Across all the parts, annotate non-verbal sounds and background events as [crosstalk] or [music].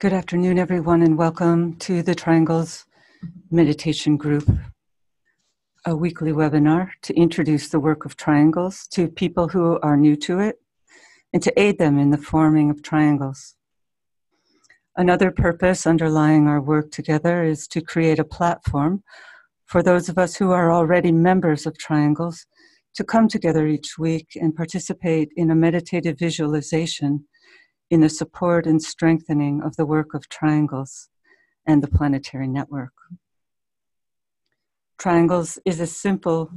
Good afternoon, everyone, and welcome to the Triangles Meditation Group, a weekly webinar to introduce the work of triangles to people who are new to it and to aid them in the forming of triangles. Another purpose underlying our work together is to create a platform for those of us who are already members of triangles to come together each week and participate in a meditative visualization in the support and strengthening of the work of triangles and the planetary network. Triangles is a simple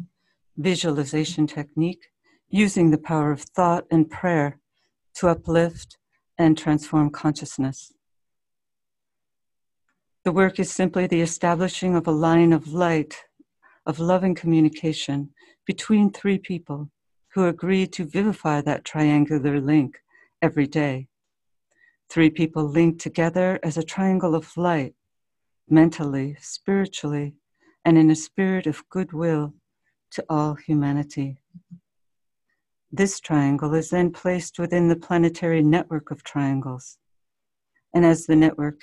visualization technique using the power of thought and prayer to uplift and transform consciousness. The work is simply the establishing of a line of light, of loving communication between three people who agree to vivify that triangular link every day. Three people linked together as a triangle of light, mentally, spiritually, and in a spirit of goodwill to all humanity. This triangle is then placed within the planetary network of triangles. And as the network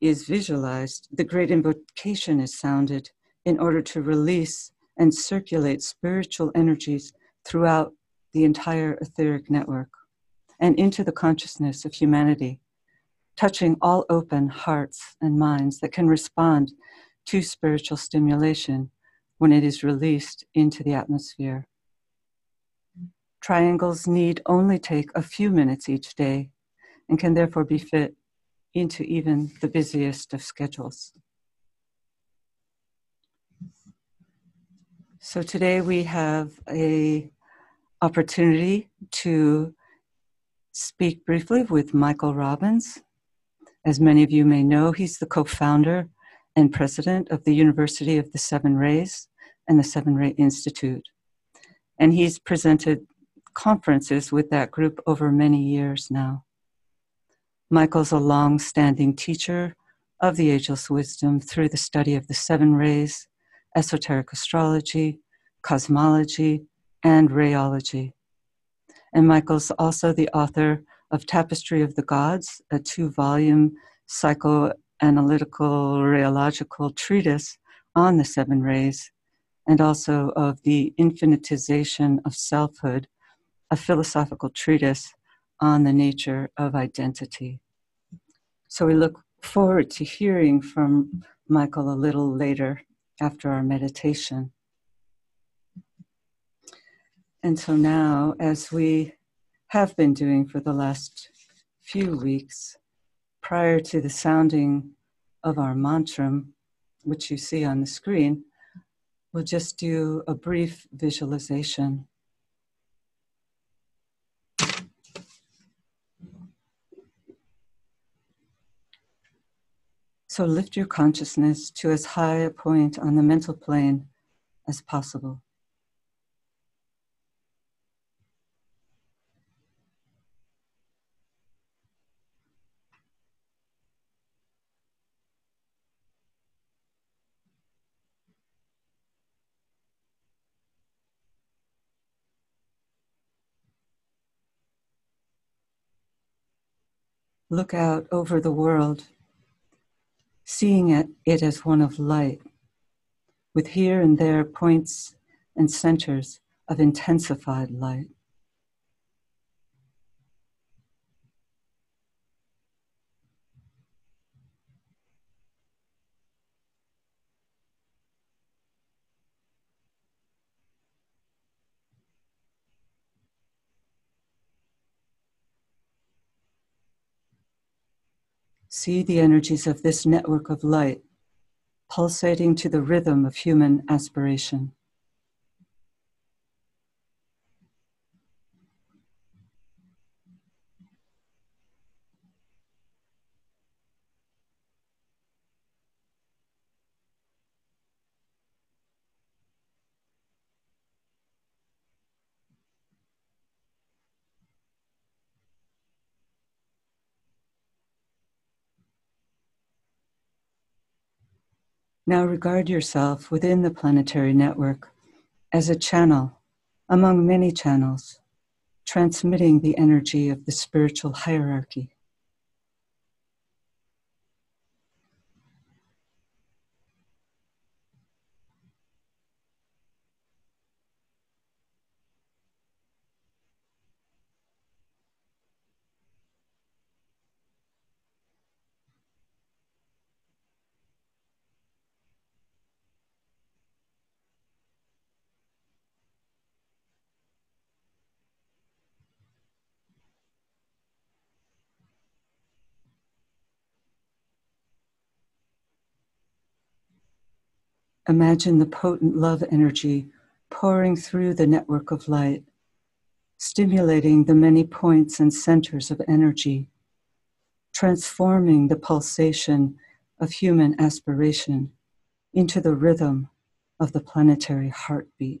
is visualized, the great invocation is sounded in order to release and circulate spiritual energies throughout the entire etheric network and into the consciousness of humanity, touching all open hearts and minds that can respond to spiritual stimulation when it is released into the atmosphere. Triangles need only take a few minutes each day and can therefore be fit into even the busiest of schedules. So today we have a opportunity to speak briefly with Michael Robbins. As many of you may know, he's the co founder and president of the University of the Seven Rays and the Seven Ray Institute. And he's presented conferences with that group over many years now. Michael's a long standing teacher of the ageless wisdom through the study of the seven rays, esoteric astrology, cosmology, and rayology. And Michael's also the author of Tapestry of the Gods, a two volume psychoanalytical rayological treatise on the seven rays, and also of The Infinitization of Selfhood, a philosophical treatise on the nature of identity. So we look forward to hearing from Michael a little later after our meditation. And so now, as we have been doing for the last few weeks, prior to the sounding of our mantra, which you see on the screen, we'll just do a brief visualization. So lift your consciousness to as high a point on the mental plane as possible. Look out over the world, seeing it, it as one of light, with here and there points and centers of intensified light. See the energies of this network of light pulsating to the rhythm of human aspiration. Now regard yourself within the planetary network as a channel among many channels, transmitting the energy of the spiritual hierarchy. Imagine the potent love energy pouring through the network of light, stimulating the many points and centers of energy, transforming the pulsation of human aspiration into the rhythm of the planetary heartbeat.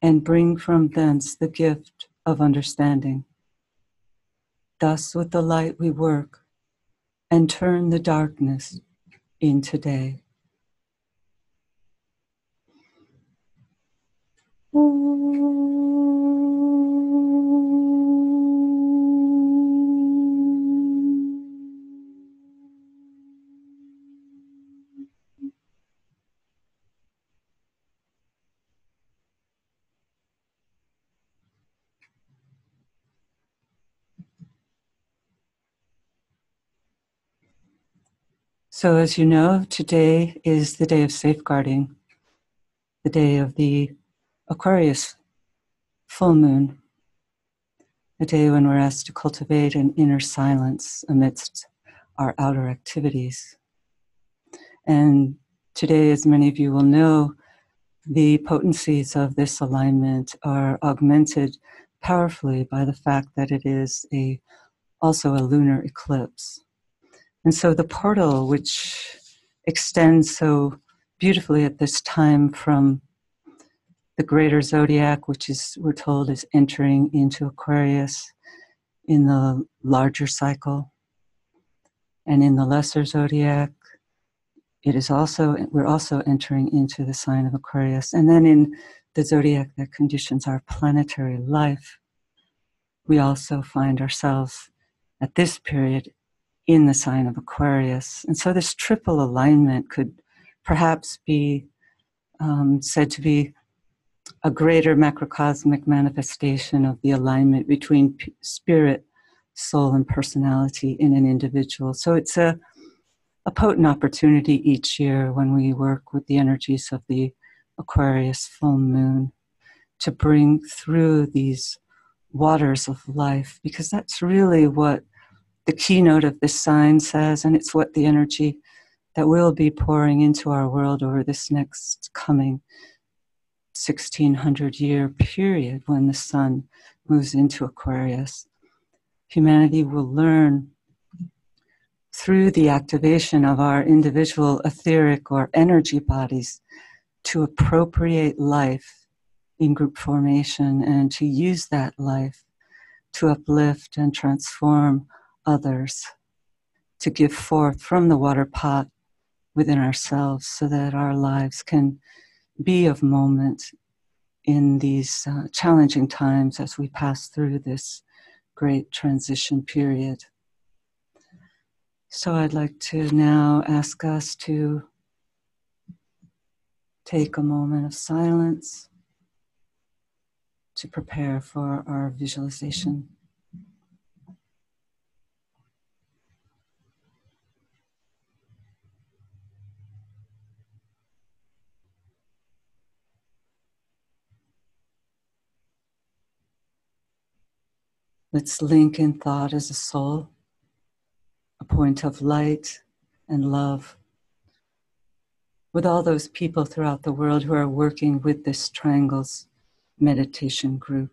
and bring from thence the gift of understanding. Thus, with the light, we work and turn the darkness into day. So, as you know, today is the day of safeguarding, the day of the Aquarius full moon, a day when we're asked to cultivate an inner silence amidst our outer activities. And today, as many of you will know, the potencies of this alignment are augmented powerfully by the fact that it is a also a lunar eclipse. And so the portal, which extends so beautifully at this time from the greater zodiac, which is, we're told, is entering into Aquarius in the larger cycle. And in the lesser zodiac, it is also, we're also entering into the sign of Aquarius. And then in the zodiac that conditions our planetary life, we also find ourselves at this period in the sign of Aquarius. And so this triple alignment could perhaps be um, said to be a greater macrocosmic manifestation of the alignment between p- spirit, soul, and personality in an individual. So it's a, a potent opportunity each year when we work with the energies of the Aquarius full moon to bring through these waters of life, because that's really what the keynote of this sign says, and it's what the energy that will be pouring into our world over this next coming 1600 year period when the sun moves into Aquarius. Humanity will learn through the activation of our individual etheric or energy bodies to appropriate life in group formation and to use that life to uplift and transform others, to give forth from the water pot within ourselves so that our lives can be of moment in these uh, challenging times as we pass through this great transition period. So I'd like to now ask us to take a moment of silence to prepare for our visualization. Let's link in thought as a soul, a point of light and love with all those people throughout the world who are working with this Triangles meditation group.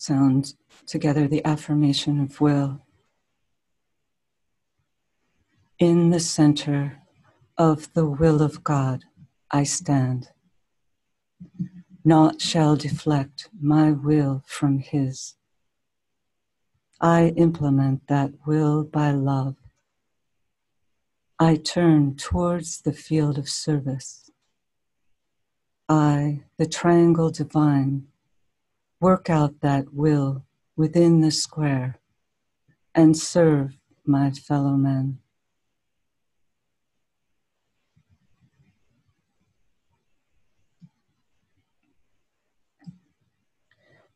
Sound together the affirmation of will. In the center of the will of God, I stand. Naught shall deflect my will from His. I implement that will by love. I turn towards the field of service. I, the triangle divine, work out that will within the square and serve my fellow men.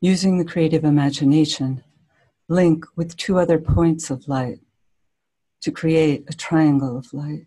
Using the creative imagination, link with two other points of light to create a triangle of light.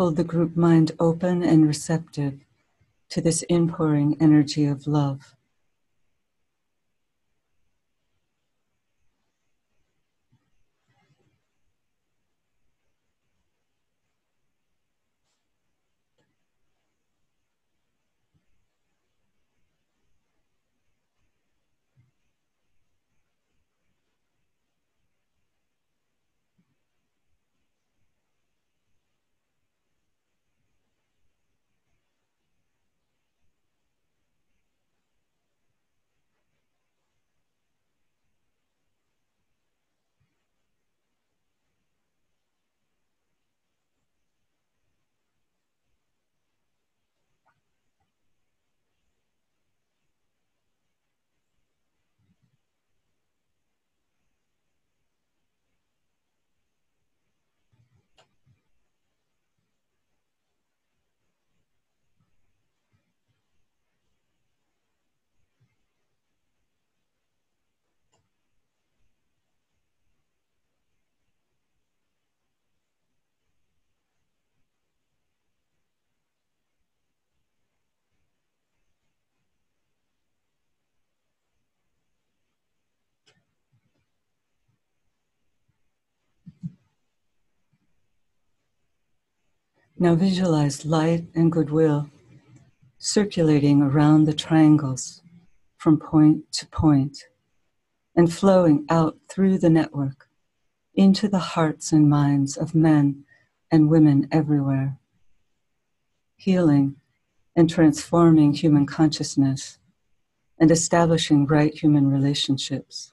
Hold the group mind open and receptive to this inpouring energy of love. Now visualize light and goodwill circulating around the triangles from point to point and flowing out through the network into the hearts and minds of men and women everywhere, healing and transforming human consciousness and establishing right human relationships.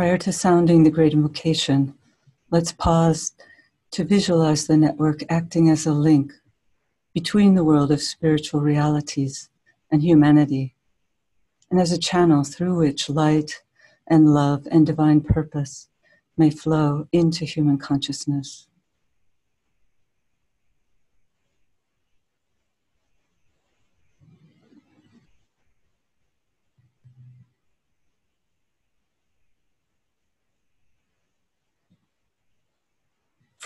Prior to sounding the great invocation, let's pause to visualize the network acting as a link between the world of spiritual realities and humanity, and as a channel through which light and love and divine purpose may flow into human consciousness.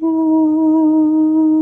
Ooh.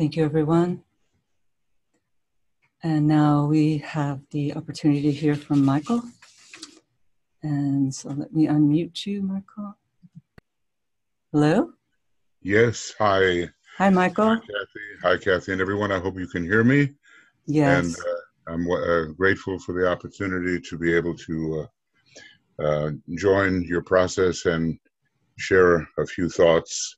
Thank you, everyone. And now we have the opportunity to hear from Michael. And so let me unmute you, Michael. Hello? Yes, hi. Hi, Michael. Hi, Kathy. Hi, Kathy, and everyone. I hope you can hear me. Yes. And uh, I'm uh, grateful for the opportunity to be able to uh, uh join your process and share a few thoughts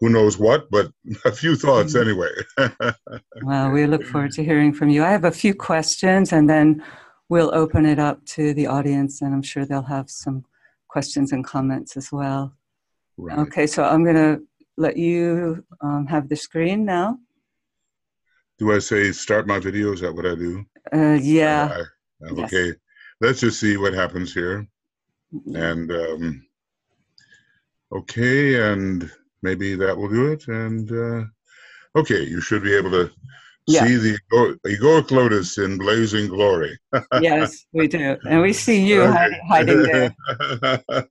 who knows what, but [laughs] a few thoughts mm. anyway. [laughs] well, we look forward to hearing from you. I have a few questions and then we'll open it up to the audience, and I'm sure they'll have some questions and comments as well. Right. Okay, so I'm going to let you um, have the screen now. Do I say start my video? Is that what I do? Uh, yeah. I, okay, yes. let's just see what happens here. And um, okay, and maybe that will do it. And uh, okay, you should be able to yeah. see the egoic lotus in blazing glory. [laughs] yes, we do, and we see you okay. hiding, there.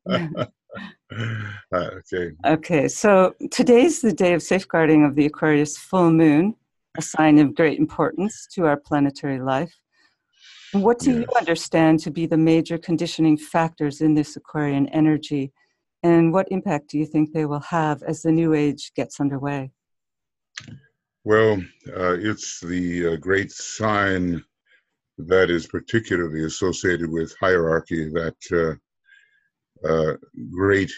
[laughs] okay. Okay, so today's the day of safeguarding of the Aquarius full moon, a sign of great importance to our planetary life. What do yes. you understand to be the major conditioning factors in this Aquarian energy? And what impact do you think they will have as the new age gets underway? Well, uh, it's the uh, great sign that is particularly associated with hierarchy, that uh, uh great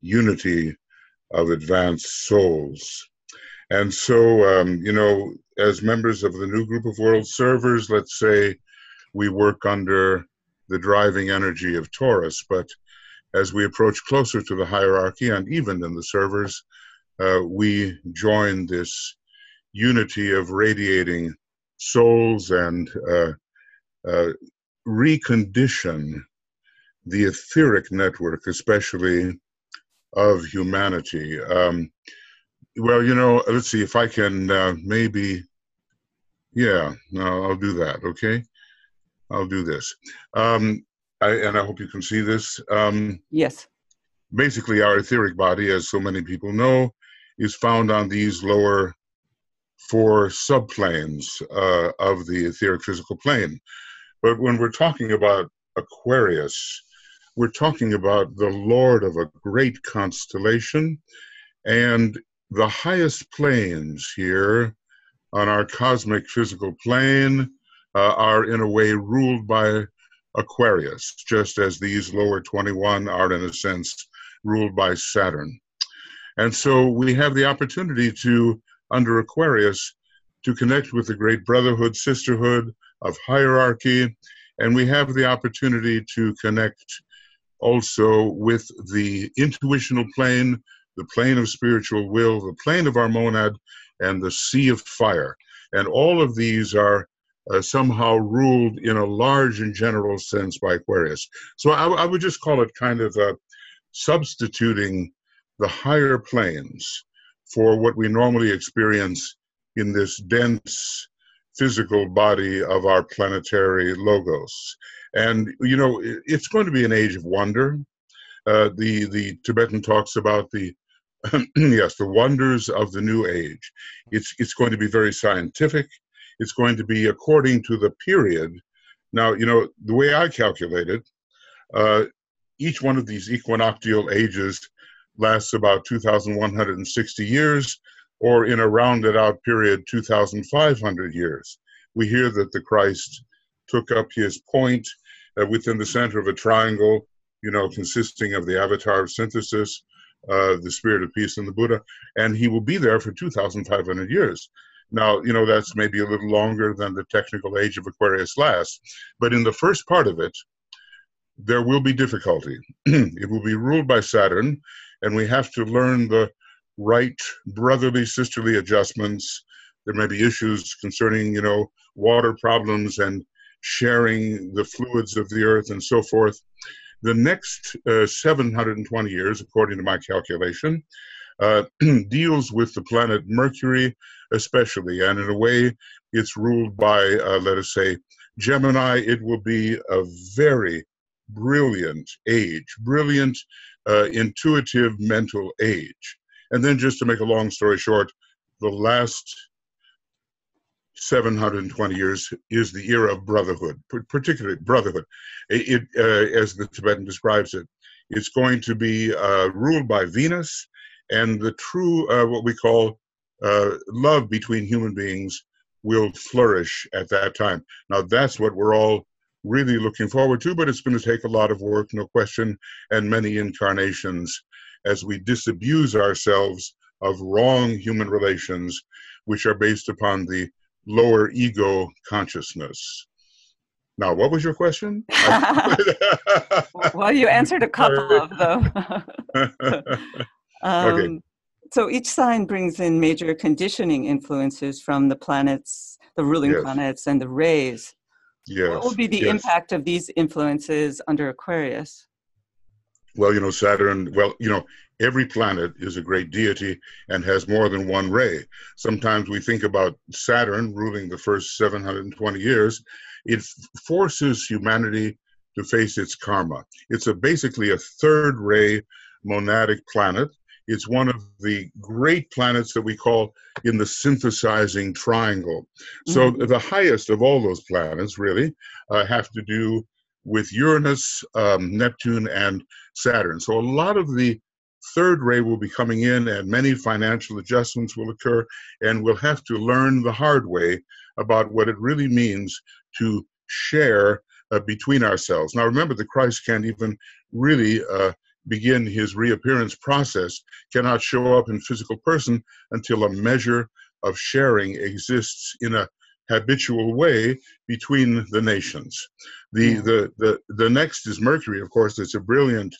unity of advanced souls. And so, um, you know, as members of the new group of world servers, let's say we work under the driving energy of Taurus, but as we approach closer to the hierarchy and even in the servers, uh, we join this unity of radiating souls and uh, uh, recondition the etheric network, especially of humanity. Um, well, you know, let's see if I can uh, maybe, yeah, no, I'll do that, okay? I'll do this. Um, I, and I hope you can see this. Um, yes. Basically, our etheric body, as so many people know, is found on these lower four subplanes uh, of the etheric physical plane. But when we're talking about Aquarius, we're talking about the Lord of a great constellation, and the highest planes here on our cosmic physical plane uh, are in a way ruled by Aquarius, just as these lower 21 are, in a sense, ruled by Saturn. And so we have the opportunity to, under Aquarius, to connect with the great brotherhood, sisterhood of hierarchy, and we have the opportunity to connect also with the intuitional plane, the plane of spiritual will, the plane of our monad, and the sea of fire. And all of these are uh, somehow ruled in a large and general sense by Aquarius. So I, would just call it kind of uh, substituting the higher planes for what we normally experience in this dense physical body of our planetary logos. And, you know, it's going to be an age of wonder. Uh, the, the Tibetan talks about the [clears throat] yes, the wonders of the new age. It's it's going to be very scientific. It's going to be according to the period. Now, you know the way I calculate it, uh, each one of these equinoctial ages lasts about 2,160 years, or in a rounded out period, 2,500 years. We hear that the Christ took up his point uh, within the center of a triangle, you know, consisting of the avatar of synthesis, uh, the spirit of peace, and the Buddha, and he will be there for 2,500 years. Now, you know, that's maybe a little longer than the technical age of Aquarius lasts, but in the first part of it, there will be difficulty. [clears throat] it will be ruled by Saturn, and we have to learn the right brotherly, sisterly adjustments. There may be issues concerning, you know, water problems and sharing the fluids of the earth and so forth. The next uh, 720 years, according to my calculation, uh, [clears throat] deals with the planet Mercury, especially, and in a way, it's ruled by, uh, let us say, Gemini. It will be a very brilliant age, brilliant, uh, intuitive mental age. And then, just to make a long story short, the last 720 years is the era of brotherhood, particularly brotherhood. It, uh, as the Tibetan describes it, it's going to be uh, ruled by Venus, and the true, uh, what we call uh, love between human beings, will flourish at that time. Now, that's what we're all really looking forward to, but it's going to take a lot of work, no question, and many incarnations as we disabuse ourselves of wrong human relations, which are based upon the lower ego consciousness. Now, what was your question? [laughs] well, you answered a couple of them. [laughs] um, okay. So each sign brings in major conditioning influences from the planets, the ruling yes. planets, and the rays. Yes. What will be the yes. impact of these influences under Aquarius? Well, you know, Saturn, well, you know, every planet is a great deity and has more than one ray. Sometimes we think about Saturn ruling the first 720 years. It forces humanity to face its karma. It's a basically a third ray monadic planet. It's one of the great planets that we call in the synthesizing triangle. So mm-hmm. the highest of all those planets really uh, have to do with Uranus, um, Neptune, and Saturn. So a lot of the third ray will be coming in, and many financial adjustments will occur, and we'll have to learn the hard way about what it really means to share uh, between ourselves. Now, remember, the Christ can't even really uh, begin his reappearance process, cannot show up in physical person until a measure of sharing exists in a habitual way between the nations. The, yeah. the, the, the next is Mercury, of course, it's a brilliant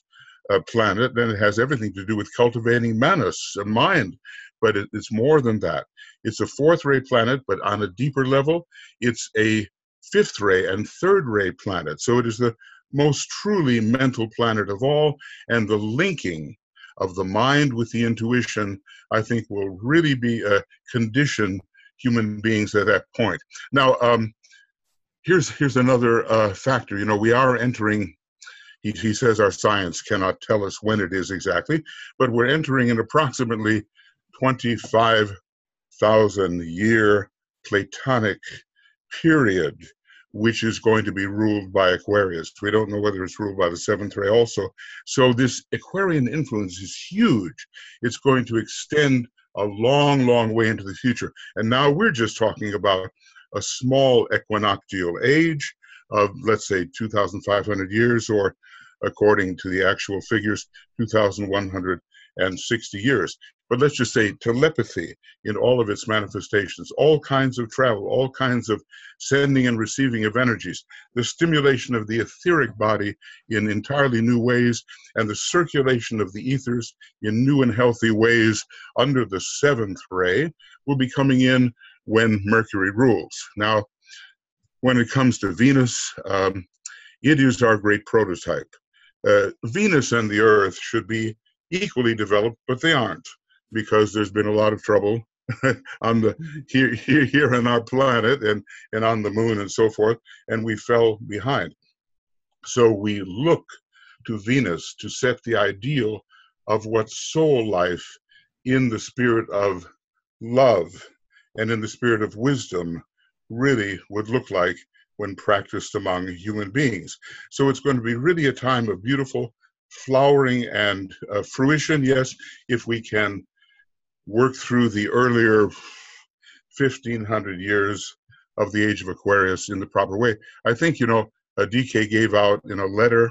uh, planet, and it has everything to do with cultivating manas, a mind. But it, it's more than that. It's a fourth ray planet, but on a deeper level, it's a fifth ray and third ray planet. So it is the most truly mental planet of all, and the linking of the mind with the intuition, I think, will really be a condition human beings at that point. Now, um, here's here's another uh, factor. You know, we are entering. He, he says our science cannot tell us when it is exactly, but we're entering an approximately 25,000 year Platonic period, which is going to be ruled by Aquarius. We don't know whether it's ruled by the seventh ray also. So this Aquarian influence is huge. It's going to extend a long, long way into the future. And now we're just talking about a small equinoctial age of, let's say, 2,500 years, or according to the actual figures, 2,160 years but let's just say telepathy in all of its manifestations, all kinds of travel, all kinds of sending and receiving of energies, the stimulation of the etheric body in entirely new ways, and the circulation of the ethers in new and healthy ways under the seventh ray will be coming in when Mercury rules. Now, when it comes to Venus, um, it is our great prototype. Uh, Venus and the Earth should be equally developed, but they aren't because there's been a lot of trouble [laughs] on the here, here here on our planet and and on the moon and so forth and we fell behind so we look to venus to set the ideal of what soul life in the spirit of love and in the spirit of wisdom really would look like when practiced among human beings. So it's going to be really a time of beautiful flowering and uh, fruition, yes, if we can work through the earlier 1500 years of the age of Aquarius in the proper way. I think, you know, uh, DK gave out in a letter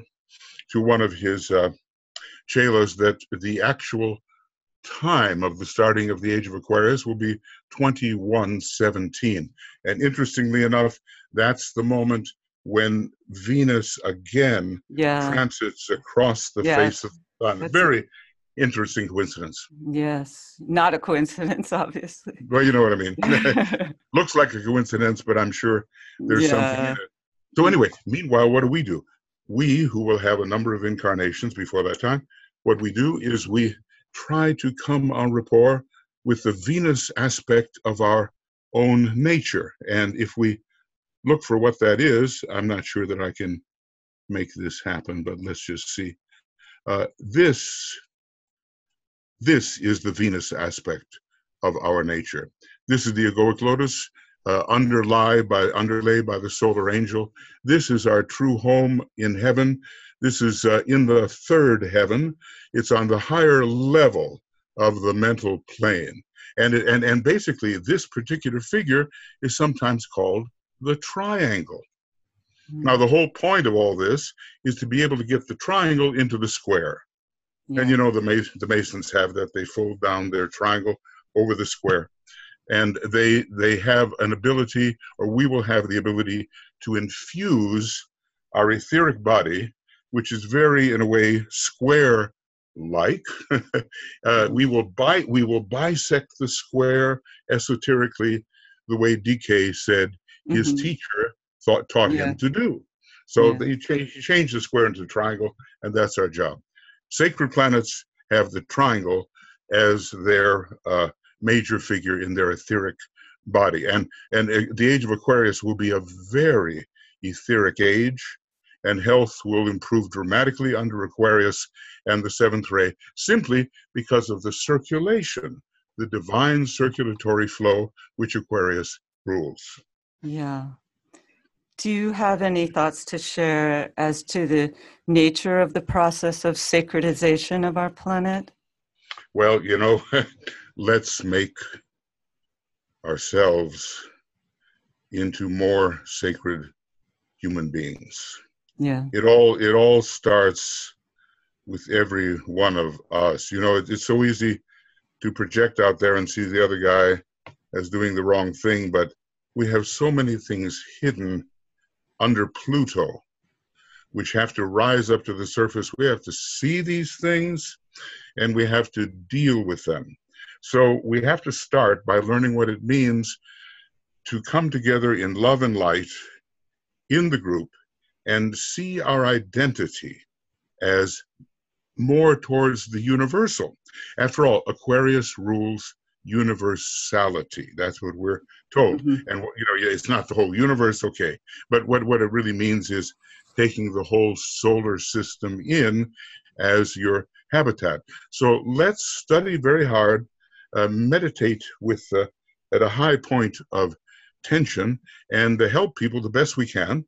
to one of his uh, chelas that the actual time of the starting of the age of Aquarius will be 2117. And interestingly enough, that's the moment when Venus again yeah. transits across the yes. face of the sun. That's Very interesting coincidence. Yes, not a coincidence, [laughs] obviously. Well, you know what I mean. [laughs] [laughs] Looks like a coincidence, but I'm sure there's yeah. something in it. So, anyway, meanwhile, what do we do? We, who will have a number of incarnations before that time, what we do is we try to come en rapport with the Venus aspect of our own nature. And if we look for what that is, I'm not sure that I can make this happen, but let's just see. Uh, this, this is the Venus aspect of our nature. This is the egoic lotus, uh, underlie by underlay by the solar angel. This is our true home in heaven. This is uh, in the third heaven. It's on the higher level of the mental plane. And, and, and basically, this particular figure is sometimes called the triangle. Mm-hmm. Now, the whole point of all this is to be able to get the triangle into the square. Yeah. And you know, the, Mas- the Masons have that, they fold down their triangle over the square. And they, they have an ability, or we will have the ability, to infuse our etheric body which is very, in a way, square like. [laughs] uh, we will bi- we will bisect the square esoterically, the way DK said his mm-hmm. teacher thought taught yeah. him to do. So yeah. he, change, he changed the square into a triangle, and that's our job. Sacred planets have the triangle as their uh, major figure in their etheric body, and and uh, the age of Aquarius will be a very etheric age and health will improve dramatically under Aquarius and the seventh ray simply because of the circulation, the divine circulatory flow which Aquarius rules. Yeah. Do you have any thoughts to share as to the nature of the process of sacredization of our planet? Well, you know, [laughs] let's make ourselves into more sacred human beings yeah it all it all starts with every one of us you know it, it's so easy to project out there and see the other guy as doing the wrong thing but we have so many things hidden under pluto which have to rise up to the surface we have to see these things and we have to deal with them so we have to start by learning what it means to come together in love and light in the group and see our identity as more towards the universal. After all, Aquarius rules universality. That's what we're told. Mm-hmm. And you know, it's not the whole universe, okay. But what what it really means is taking the whole solar system in as your habitat. So let's study very hard, uh, meditate with uh, at a high point of tension, and uh, help people the best we can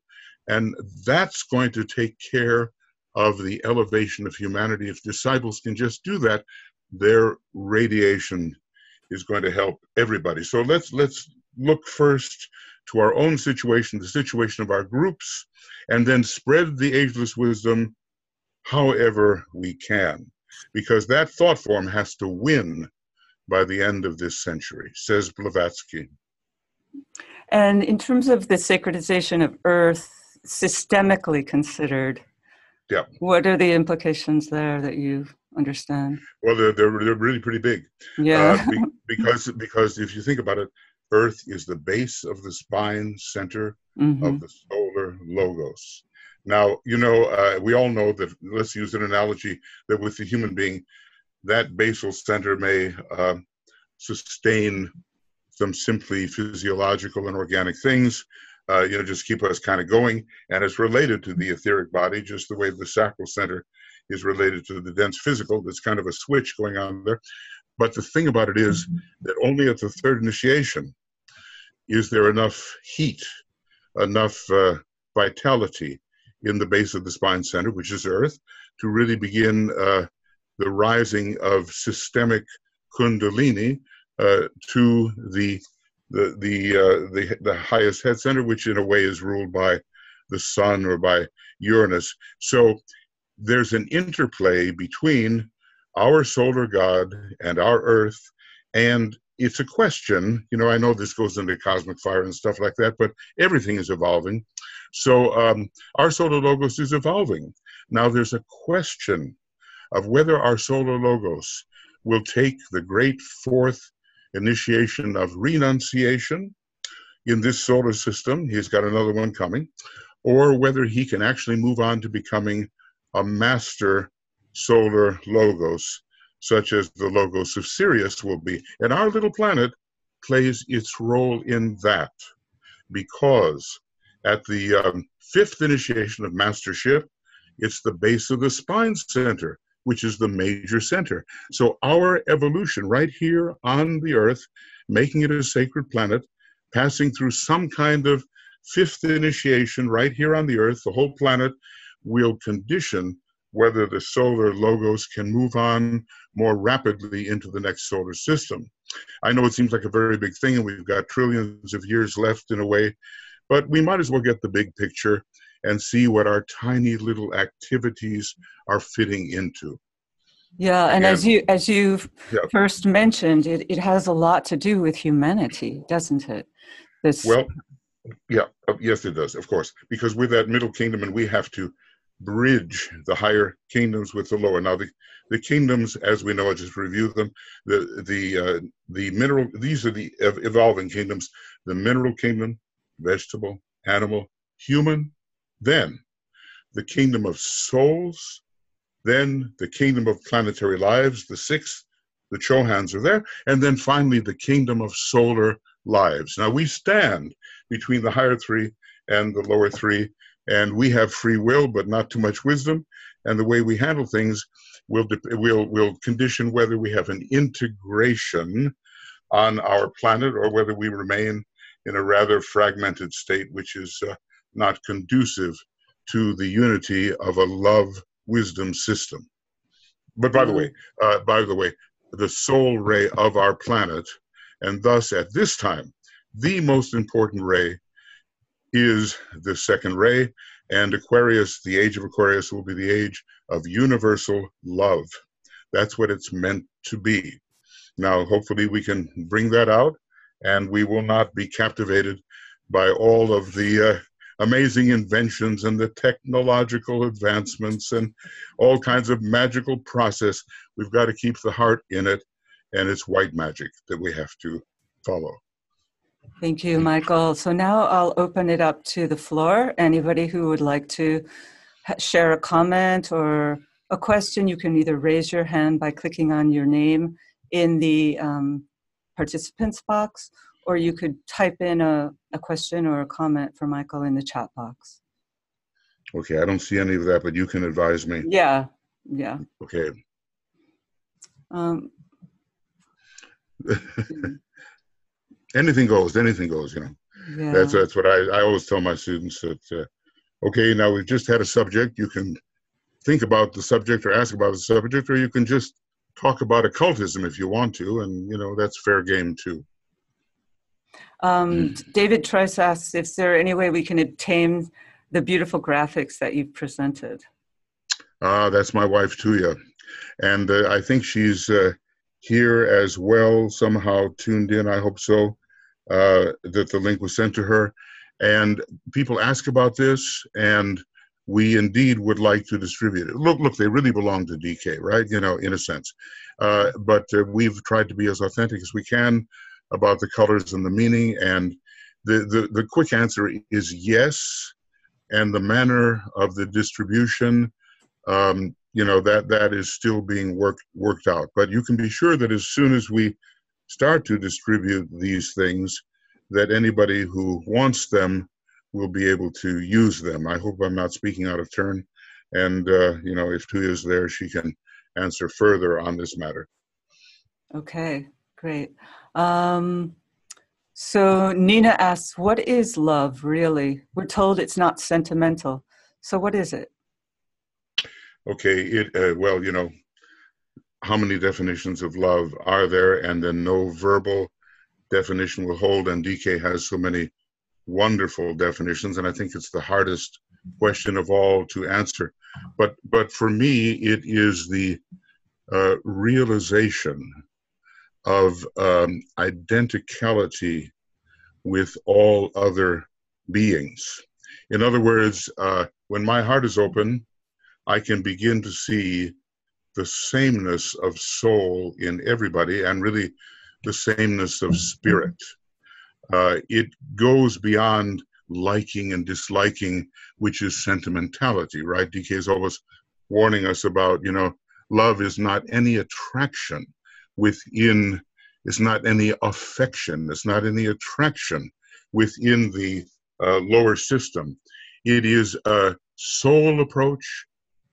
and that's going to take care of the elevation of humanity. If disciples can just do that, their radiation is going to help everybody. So let's let's look first to our own situation, the situation of our groups, and then spread the ageless wisdom however we can. Because that thought form has to win by the end of this century, says Blavatsky. And in terms of the sacredization of Earth, systemically considered. Yeah. What are the implications there that you understand? Well, they're, they're, they're really pretty big. Yeah. Uh, be, [laughs] because, because if you think about it, Earth is the base of the spine center mm-hmm. of the solar logos. Now, you know, uh, we all know that, let's use an analogy that with the human being, that basal center may uh, sustain some simply physiological and organic things, uh, you know, just keep us kind of going. And it's related to the etheric body, just the way the sacral center is related to the dense physical. There's kind of a switch going on there. But the thing about it is that only at the third initiation is there enough heat, enough uh, vitality in the base of the spine center, which is Earth, to really begin uh, the rising of systemic kundalini uh, to the the the, uh, the the highest head center, which in a way is ruled by the sun or by Uranus. So there's an interplay between our solar god and our Earth, and it's a question. You know, I know this goes into cosmic fire and stuff like that, but everything is evolving. So um, our solar logos is evolving. Now there's a question of whether our solar logos will take the great fourth initiation of renunciation in this solar system. He's got another one coming, or whether he can actually move on to becoming a master solar logos, such as the logos of Sirius will be. And our little planet plays its role in that because at the um, fifth initiation of mastership, it's the base of the spine center, which is the major center. So our evolution right here on the earth, making it a sacred planet, passing through some kind of fifth initiation right here on the earth, the whole planet will condition whether the solar logos can move on more rapidly into the next solar system. I know it seems like a very big thing, and we've got trillions of years left in a way, but we might as well get the big picture and see what our tiny little activities are fitting into. Yeah, and, and as you as you yeah. first mentioned, it, it has a lot to do with humanity, doesn't it? This well, yeah, uh, yes, it does, of course, because we're that middle kingdom, and we have to bridge the higher kingdoms with the lower. Now, the, the kingdoms, as we know, I just reviewed them. The the uh, the mineral; these are the evolving kingdoms: the mineral kingdom, vegetable, animal, human, then the kingdom of souls, then the kingdom of planetary lives, the sixth, the Chohans are there, and then finally the kingdom of solar lives. Now we stand between the higher three and the lower three, and we have free will, but not too much wisdom. And the way we handle things will will will condition whether we have an integration on our planet or whether we remain in a rather fragmented state, which is uh, not conducive to the unity of a love wisdom system. But by the way, uh, by the way, the soul ray of our planet, and thus at this time, the most important ray is the second ray, and Aquarius, the age of Aquarius, will be the age of universal love. That's what it's meant to be. Now, hopefully, we can bring that out, and we will not be captivated by all of the uh, amazing inventions and the technological advancements and all kinds of magical process. We've got to keep the heart in it, and it's white magic that we have to follow. Thank you, Michael. So now I'll open it up to the floor. Anybody who would like to share a comment or a question, you can either raise your hand by clicking on your name in the um, participants box, or you could type in a, a question or a comment for Michael in the chat box. Okay, I don't see any of that, but you can advise me. Yeah, yeah. Okay. Um, [laughs] anything goes, anything goes, you know. Yeah. That's that's what I, I always tell my students that uh, okay, now we've just had a subject, you can think about the subject or ask about the subject, or you can just talk about occultism if you want to, and you know that's fair game too. Um, David Trice asks if there any way we can obtain the beautiful graphics that you've presented. Uh, that's my wife, Tuija. And uh, I think she's uh, here as well, somehow tuned in, I hope so, uh, that the link was sent to her. And people ask about this, and we indeed would like to distribute it. Look, look, they really belong to DK, right? You know, in a sense. Uh, but uh, we've tried to be as authentic as we can about the colors and the meaning. And the, the, the quick answer is yes. And the manner of the distribution, um, you know, that, that is still being worked, worked out. But you can be sure that as soon as we start to distribute these things, that anybody who wants them will be able to use them. I hope I'm not speaking out of turn. And, uh, you know, if Tuija is there, she can answer further on this matter. Okay, great. Um, so Nina asks, what is love really? We're told it's not sentimental. So what is it? Okay, it uh, well, you know, how many definitions of love are there, and then no verbal definition will hold. And DK has so many wonderful definitions, and I think it's the hardest question of all to answer. But but for me, it is the uh, realization of um, identicality with all other beings. In other words, uh, when my heart is open, I can begin to see the sameness of soul in everybody and really the sameness of spirit. Uh, it goes beyond liking and disliking, which is sentimentality, right? DK is always warning us about, you know, love is not any attraction within, it's not any affection, it's not any attraction within the uh, lower system. It is a soul approach,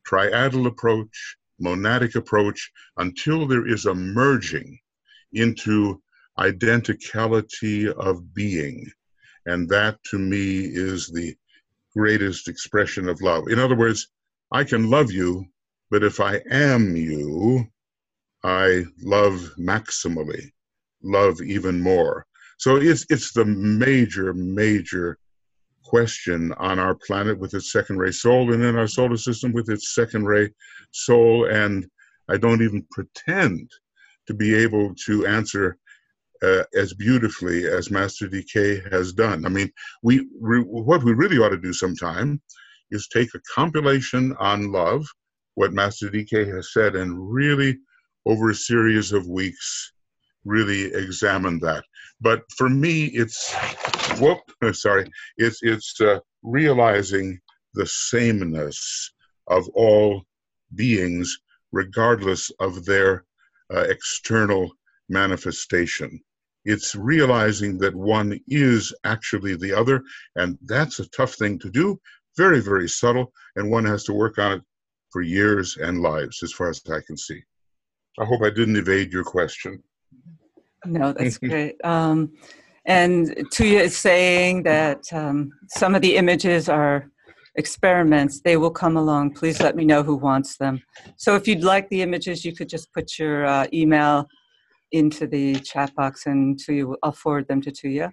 triadal approach, monadic approach, until there is a merging into identicality of being. And that to me is the greatest expression of love. In other words, I can love you, but if I am you, I love maximally, love even more. So it's it's the major, major question on our planet with its second ray soul, and in our solar system with its second ray soul. And I don't even pretend to be able to answer uh, as beautifully as Master DK has done. I mean, we re, what we really ought to do sometime is take a compilation on love, what Master DK has said, and really over a series of weeks, really examine that. But for me, it's whoop, [laughs] sorry, it's it's uh, realizing the sameness of all beings, regardless of their uh, external manifestation. It's realizing that one is actually the other, and that's a tough thing to do. Very, very subtle, and one has to work on it for years and lives, as far as I can see. I hope I didn't evade your question. No, that's [laughs] great. Um, and Tuija is saying that um, some of the images are experiments. They will come along. Please let me know who wants them. So if you'd like the images, you could just put your uh, email into the chat box and to I'll forward them to Tuija.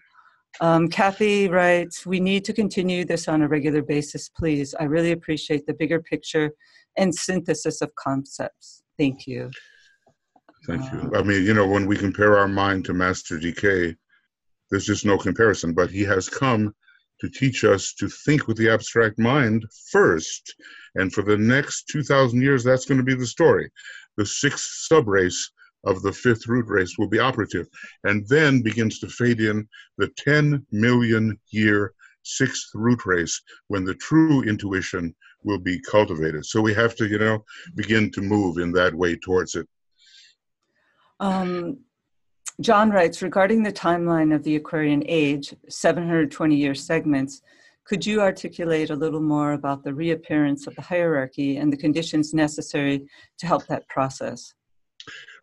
Um, Kathy writes, we need to continue this on a regular basis, please. I really appreciate the bigger picture and synthesis of concepts. Thank you. Thank you. I mean, you know, when we compare our mind to Master DK, there's just no comparison, but he has come to teach us to think with the abstract mind first. And for the next 2,000 years, that's going to be the story. The sixth subrace of the fifth root race will be operative, and then begins to fade in the 10 million year sixth root race when the true intuition will be cultivated. So we have to, you know, begin to move in that way towards it. Um, John writes regarding the timeline of the Aquarian age, 720 year segments. Could you articulate a little more about the reappearance of the hierarchy and the conditions necessary to help that process?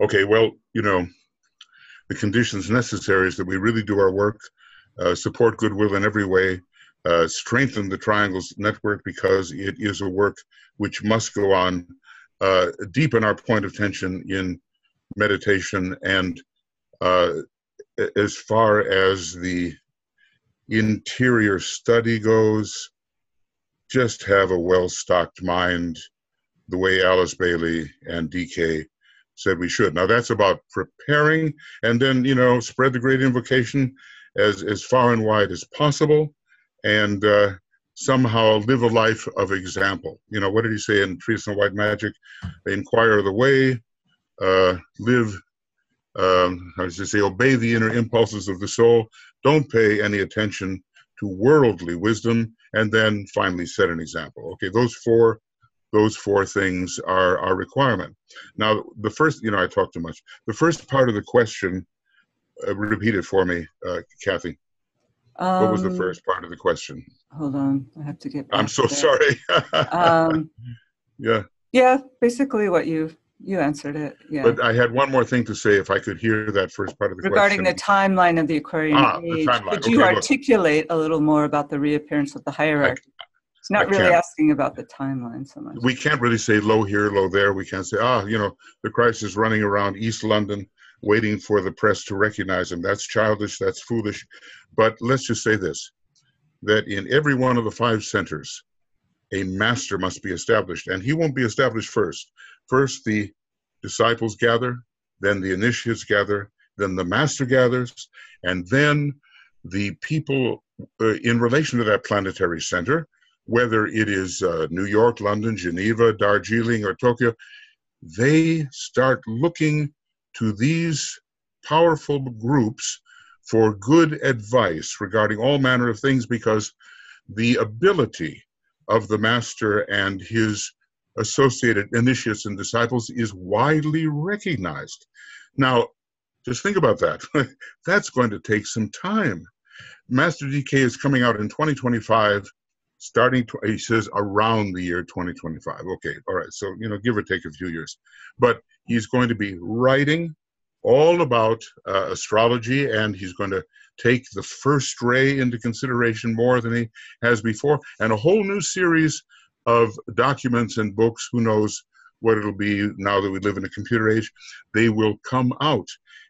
Okay, well, you know, the conditions necessary is that we really do our work, uh, support goodwill in every way, uh, strengthen the Triangles network because it is a work which must go on, uh, deepen our point of tension in meditation, and uh, as far as the interior study goes, just have a well stocked mind the way Alice Bailey and DK said we should. Now that's about preparing and then, you know, spread the great invocation as, as far and wide as possible and uh, somehow live a life of example. You know, what did he say in Treatise White Magic? Inquire the way, uh, live, um, how does he say, obey the inner impulses of the soul. Don't pay any attention to worldly wisdom, and then finally set an example. Okay, those four those four things are our requirement. Now, the first, you know, I talk too much. The first part of the question, uh, repeat it for me, uh, Kathy. Um, what was the um, first part of the question? Hold on, I have to get. I'm so sorry. [laughs] um, yeah. Yeah, basically what you you answered it. Yeah. But I had one more thing to say, if I could hear that first part of the question. Regarding question. the timeline of the Aquarian Ah, the age, timeline. could you Okay, look. articulate a little more about the reappearance of the hierarchy? It's not I really asking about the timeline so much. we can't really say low here, low there. We can't say, ah, you know, the Christ is running around East London waiting for the press to recognize him. That's childish, that's foolish. But let's just say this that in every one of the five centers, a master must be established. And he won't be established first. First, the disciples gather, then the initiates gather, then the master gathers, and then the people uh, in relation to that planetary center whether it is uh, New York, London, Geneva, Darjeeling, or Tokyo, they start looking to these powerful groups for good advice regarding all manner of things because the ability of the master and his associated initiates and disciples is widely recognized. Now, just think about that. [laughs] That's going to take some time. Master DK is coming out in 2025 starting to, he says around the year 2025 okay all right so you know give or take a few years but he's going to be writing all about uh, astrology and he's going to take the first ray into consideration more than he has before and a whole new series of documents and books who knows what it'll be now that we live in a computer age they will come out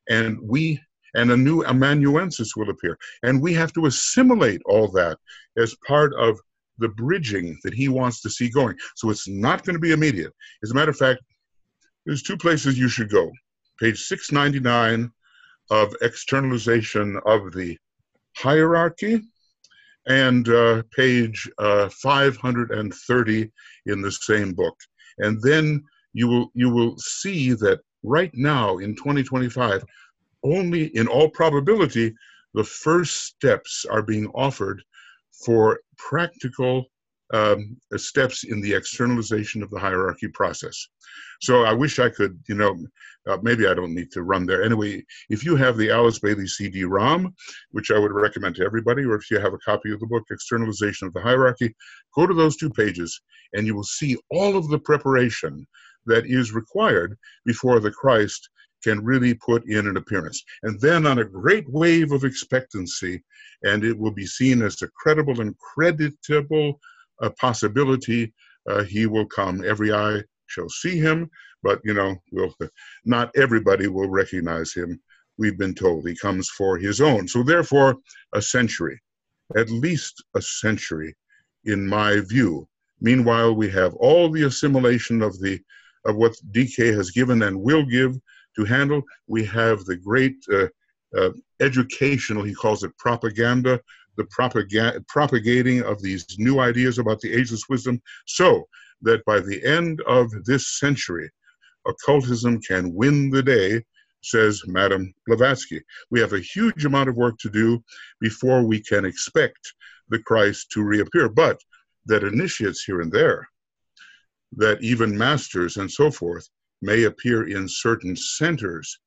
and we and a new amanuensis will appear and we have to assimilate all that as part of the bridging that he wants to see going. So it's not going to be immediate. As a matter of fact, there's two places you should go. Page 699 of externalization of the hierarchy and uh, page uh, 530 in the same book. And then you will you will see that right now in 2025 only in all probability the first steps are being offered for practical um, steps in the externalization of the hierarchy process. So I wish I could, you know, uh, maybe I don't need to run there. Anyway, if you have the Alice Bailey CD-ROM, which I would recommend to everybody, or if you have a copy of the book, Externalization of the Hierarchy, go to those two pages and you will see all of the preparation that is required before the Christ can really put in an appearance. And then on a great wave of expectancy, and it will be seen as a credible and creditable uh, possibility, uh, he will come. Every eye shall see him, but you know, will not everybody will recognize him. We've been told he comes for his own. So therefore, a century, at least a century, in my view. Meanwhile, we have all the assimilation of the of what DK has given and will give to handle. We have the great uh, uh, educational, he calls it propaganda, the propaga- propagating of these new ideas about the ageless wisdom, so that by the end of this century, occultism can win the day, says Madame Blavatsky. We have a huge amount of work to do before we can expect the Christ to reappear, but that initiates here and there, that even masters and so forth may appear in certain centers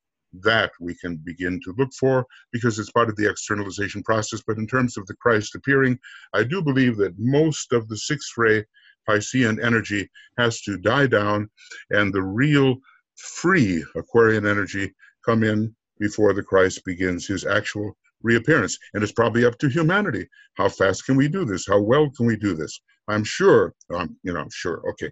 that we can begin to look for because it's part of the externalization process. But in terms of the Christ appearing, I do believe that most of the sixth ray Piscean energy has to die down and the real free Aquarian energy come in before the Christ begins his actual reappearance. And it's probably up to humanity. How fast can we do this? How well can we do this? I'm sure, um, you know, I'm sure, okay,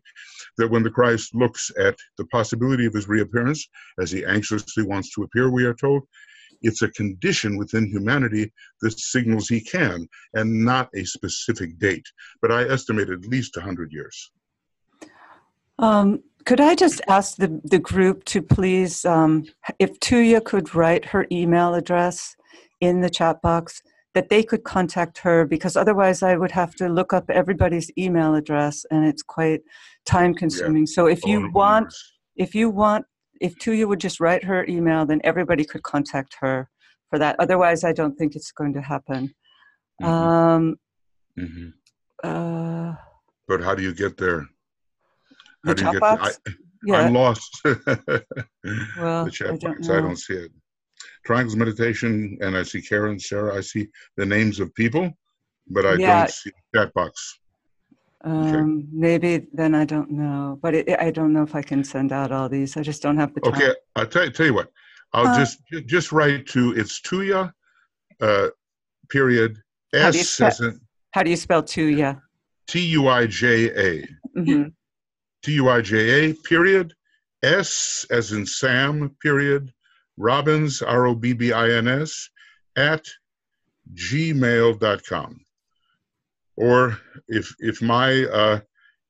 that when the Christ looks at the possibility of his reappearance, as he anxiously wants to appear, we are told, it's a condition within humanity that signals he can, and not a specific date. But I estimate at least 100 years. Um, could I just ask the, the group to please, um, if Tuija could write her email address in the chat box, that they could contact her because otherwise I would have to look up everybody's email address and it's quite time consuming. So if you want, if you want, if Tuija would just write her email, then everybody could contact her for that. Otherwise, I don't think it's going to happen. Mhm, Um, mhm. uh, But how do you get there? the How do you get box? I, yeah. I'm lost. [laughs] Well, the chat I don't box, I don't see it. Triangles meditation, and I see Karen, Sarah. I see the names of people, but I Yeah. don't see the chat box. Um, Maybe then I don't know, but it, I don't know if I can send out all these. I just don't have the time. Okay, I'll tell, tell you what. I'll Uh, just just write to it's Tuija, uh, period How S as in How do you spell Tuija? T U I J A hmm T U I J A period S as in Sam period Robbins R O B B I N S at gmail.com. Or if if my uh,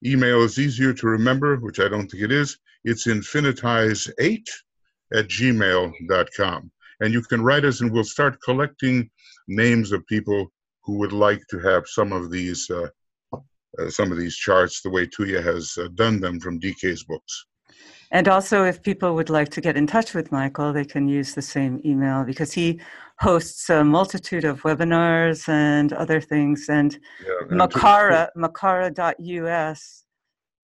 email is easier to remember, which I don't think it is, it's infinitize8 at gmail.com. And you can write us and we'll start collecting names of people who would like to have some of these uh, uh, some of these charts the way Tuija has uh, done them from DK's books. And also, if people would like to get in touch with Michael, they can use the same email because he hosts a multitude of webinars and other things. And Yeah, Makara, makara.us,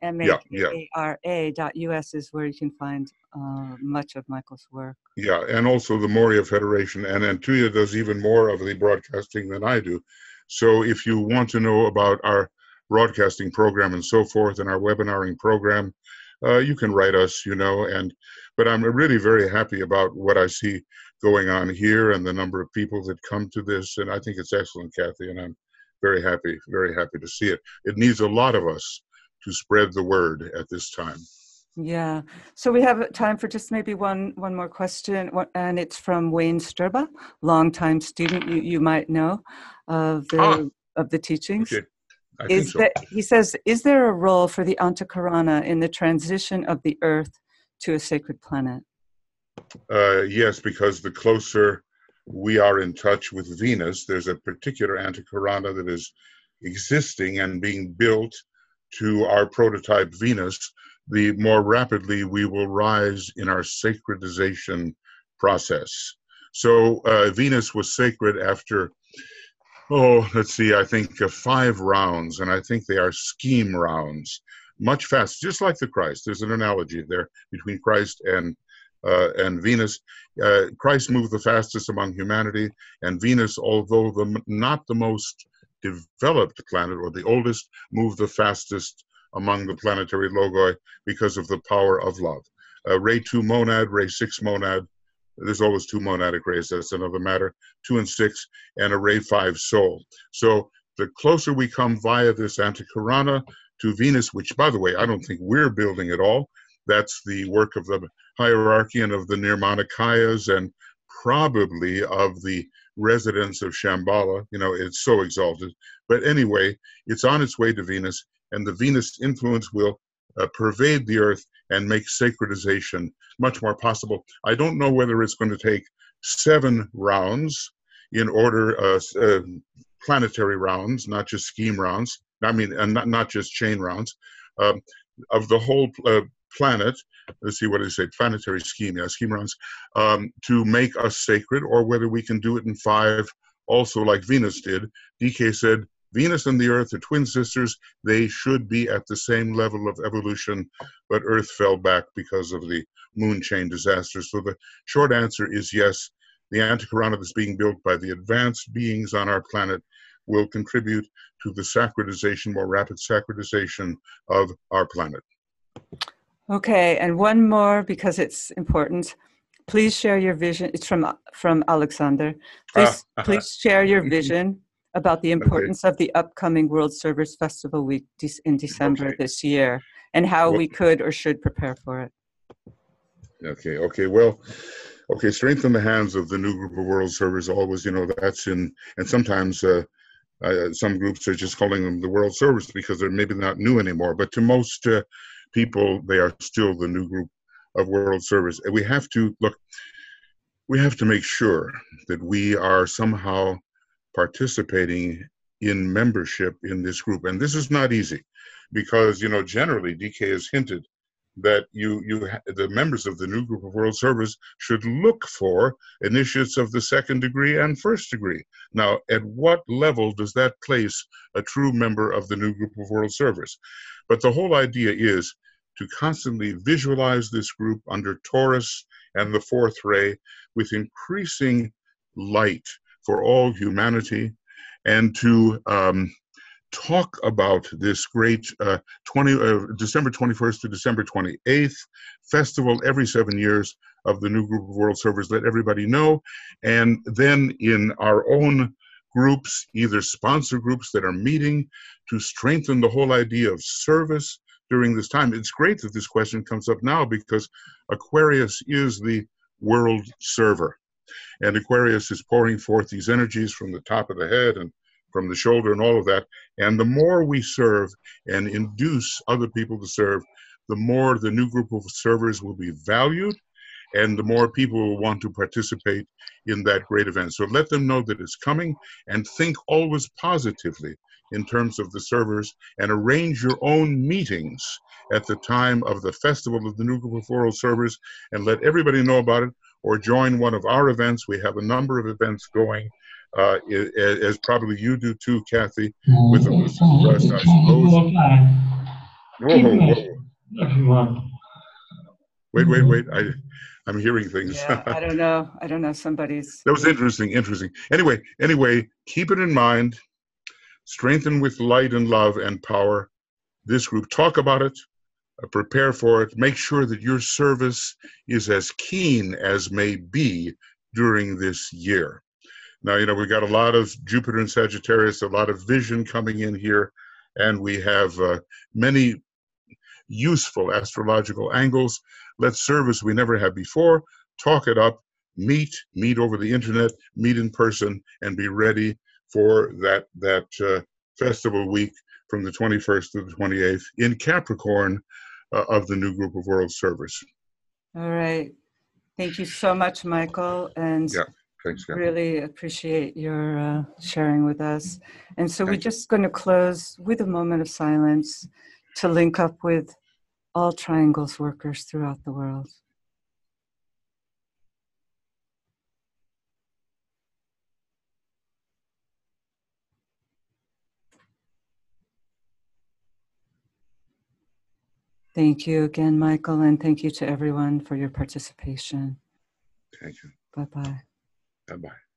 Yeah, yeah. M-A-K-A-R-A dot US is where you can find uh, much of Michael's work. Yeah, and also the Morya Federation. And Antuya does even more of the broadcasting than I do. So if you want to know about our broadcasting program and so forth and our webinaring program, uh, you can write us, you know. And but I'm really very happy about what I see going on here and the number of people that come to this. And I think it's excellent, Kathy. And I'm very happy, very happy to see it. It needs a lot of us to spread the word at this time. Yeah. So we have time for just maybe one one more question, and it's from Wayne Sturba, longtime student you, you might know of the Ah. of the teachings. Okay, I Is so. that he says, is there a role for the Antahkarana in the transition of the Earth to a sacred planet? Uh, yes, because the closer we are in touch with Venus, there's a particular antahkarana that is existing and being built to our prototype Venus, the more rapidly we will rise in our sacredization process. So uh, Venus was sacred after, oh, let's see, I think uh, five rounds, and I think they are scheme rounds, much faster, just like the Christ. There's an analogy there between Christ and uh, and Venus. Uh, Christ moved the fastest among humanity, and Venus, although the, not the most developed planet or the oldest, moved the fastest among the planetary logoi because of the power of love. Uh, ray 2 monad, ray 6 monad, there's always two monadic rays, that's another matter, 2 and 6, and a ray 5 soul. So the closer we come via this antahkarana to Venus, which, by the way, I don't think we're building at all, that's the work of the hierarchy and of the Nirmanakayas and probably of the residents of Shambhala. You know, it's so exalted. But anyway, it's on its way to Venus, and the Venus influence will uh, pervade the earth and make sacredization much more possible. I don't know whether it's going to take seven rounds in order, uh, uh, planetary rounds, not just scheme rounds. I mean, and not, not just chain rounds. Um, of the whole uh, planet, let's see what I say, planetary scheme, yeah, scheme rounds, um, to make us sacred, or whether we can do it in five, also like Venus did. DK said, Venus and the Earth are twin sisters. They should be at the same level of evolution, but Earth fell back because of the moon chain disaster. So the short answer is yes. The antahkarana that's being built by the advanced beings on our planet will contribute to the sacredization, more rapid sacredization of our planet. Okay, and one more because it's important. Please share your vision. It's from from Alexander. Ah. Please please share your [laughs] vision about the importance of the upcoming World Servers Festival Week in December Okay. this year and how Well- we could or should prepare for it. Okay, okay, well, okay, strengthen the hands of the new group of world servers always, you know, that's in, and sometimes uh, uh, some groups are just calling them the world servers because they're maybe not new anymore, but to most uh, people, they are still the new group of world servers. And we have to, look, we have to make sure that we are somehow participating in membership in this group. And this is not easy because, you know, generally DK has hinted that you you the members of the new group of world servers should look for initiates of the second degree and first degree now at what level does that place a true member of the new group of world servers but the whole idea is to constantly visualize this group under taurus and the fourth ray with increasing light for all humanity and to um, talk about this great uh, 20, uh, December 21st to December 28th festival every seven years of the new group of world servers. Let everybody know. And then in our own groups, either sponsor groups that are meeting to strengthen the whole idea of service during this time. It's great that this question comes up now because Aquarius is the world server. And Aquarius is pouring forth these energies from the top of the head and from the shoulder and all of that. And the more we serve and induce other people to serve, the more the new group of servers will be valued and the more people will want to participate in that great event. So let them know that it's coming and think always positively in terms of the servers and arrange your own meetings at the time of the festival of the new group of world servers and let everybody know about it or join one of our events. We have a number of events going uh, as probably you do too, Kathy, with the Trust, I suppose. Whoa, whoa. Wait, wait, wait. I, I'm hearing things. Yeah, I don't know. I don't know. Somebody's. that was interesting. Interesting. Anyway, anyway, keep it in mind. Strengthen with light and love and power. This group talk about it. Uh, prepare for it. Make sure that your service is as keen as may be during this year. Now, you know, we've got a lot of Jupiter and Sagittarius, a lot of vision coming in here, and we have uh, many useful astrological angles. Let's serve as we never have before, talk it up, meet, meet over the internet, meet in person, and be ready for that, that uh, festival week from the 21st to the 28th in Capricorn uh, of the new group of world Service. All right. Thank you so much, Michael. And yeah. Thanks, Kathy. Really appreciate your uh, sharing with us. And so Thank we're just going to close with a moment of silence to link up with all triangles workers throughout the world. Thank you again, Michael, and thank you to everyone for your participation. Thank you. Bye bye. Bye bye.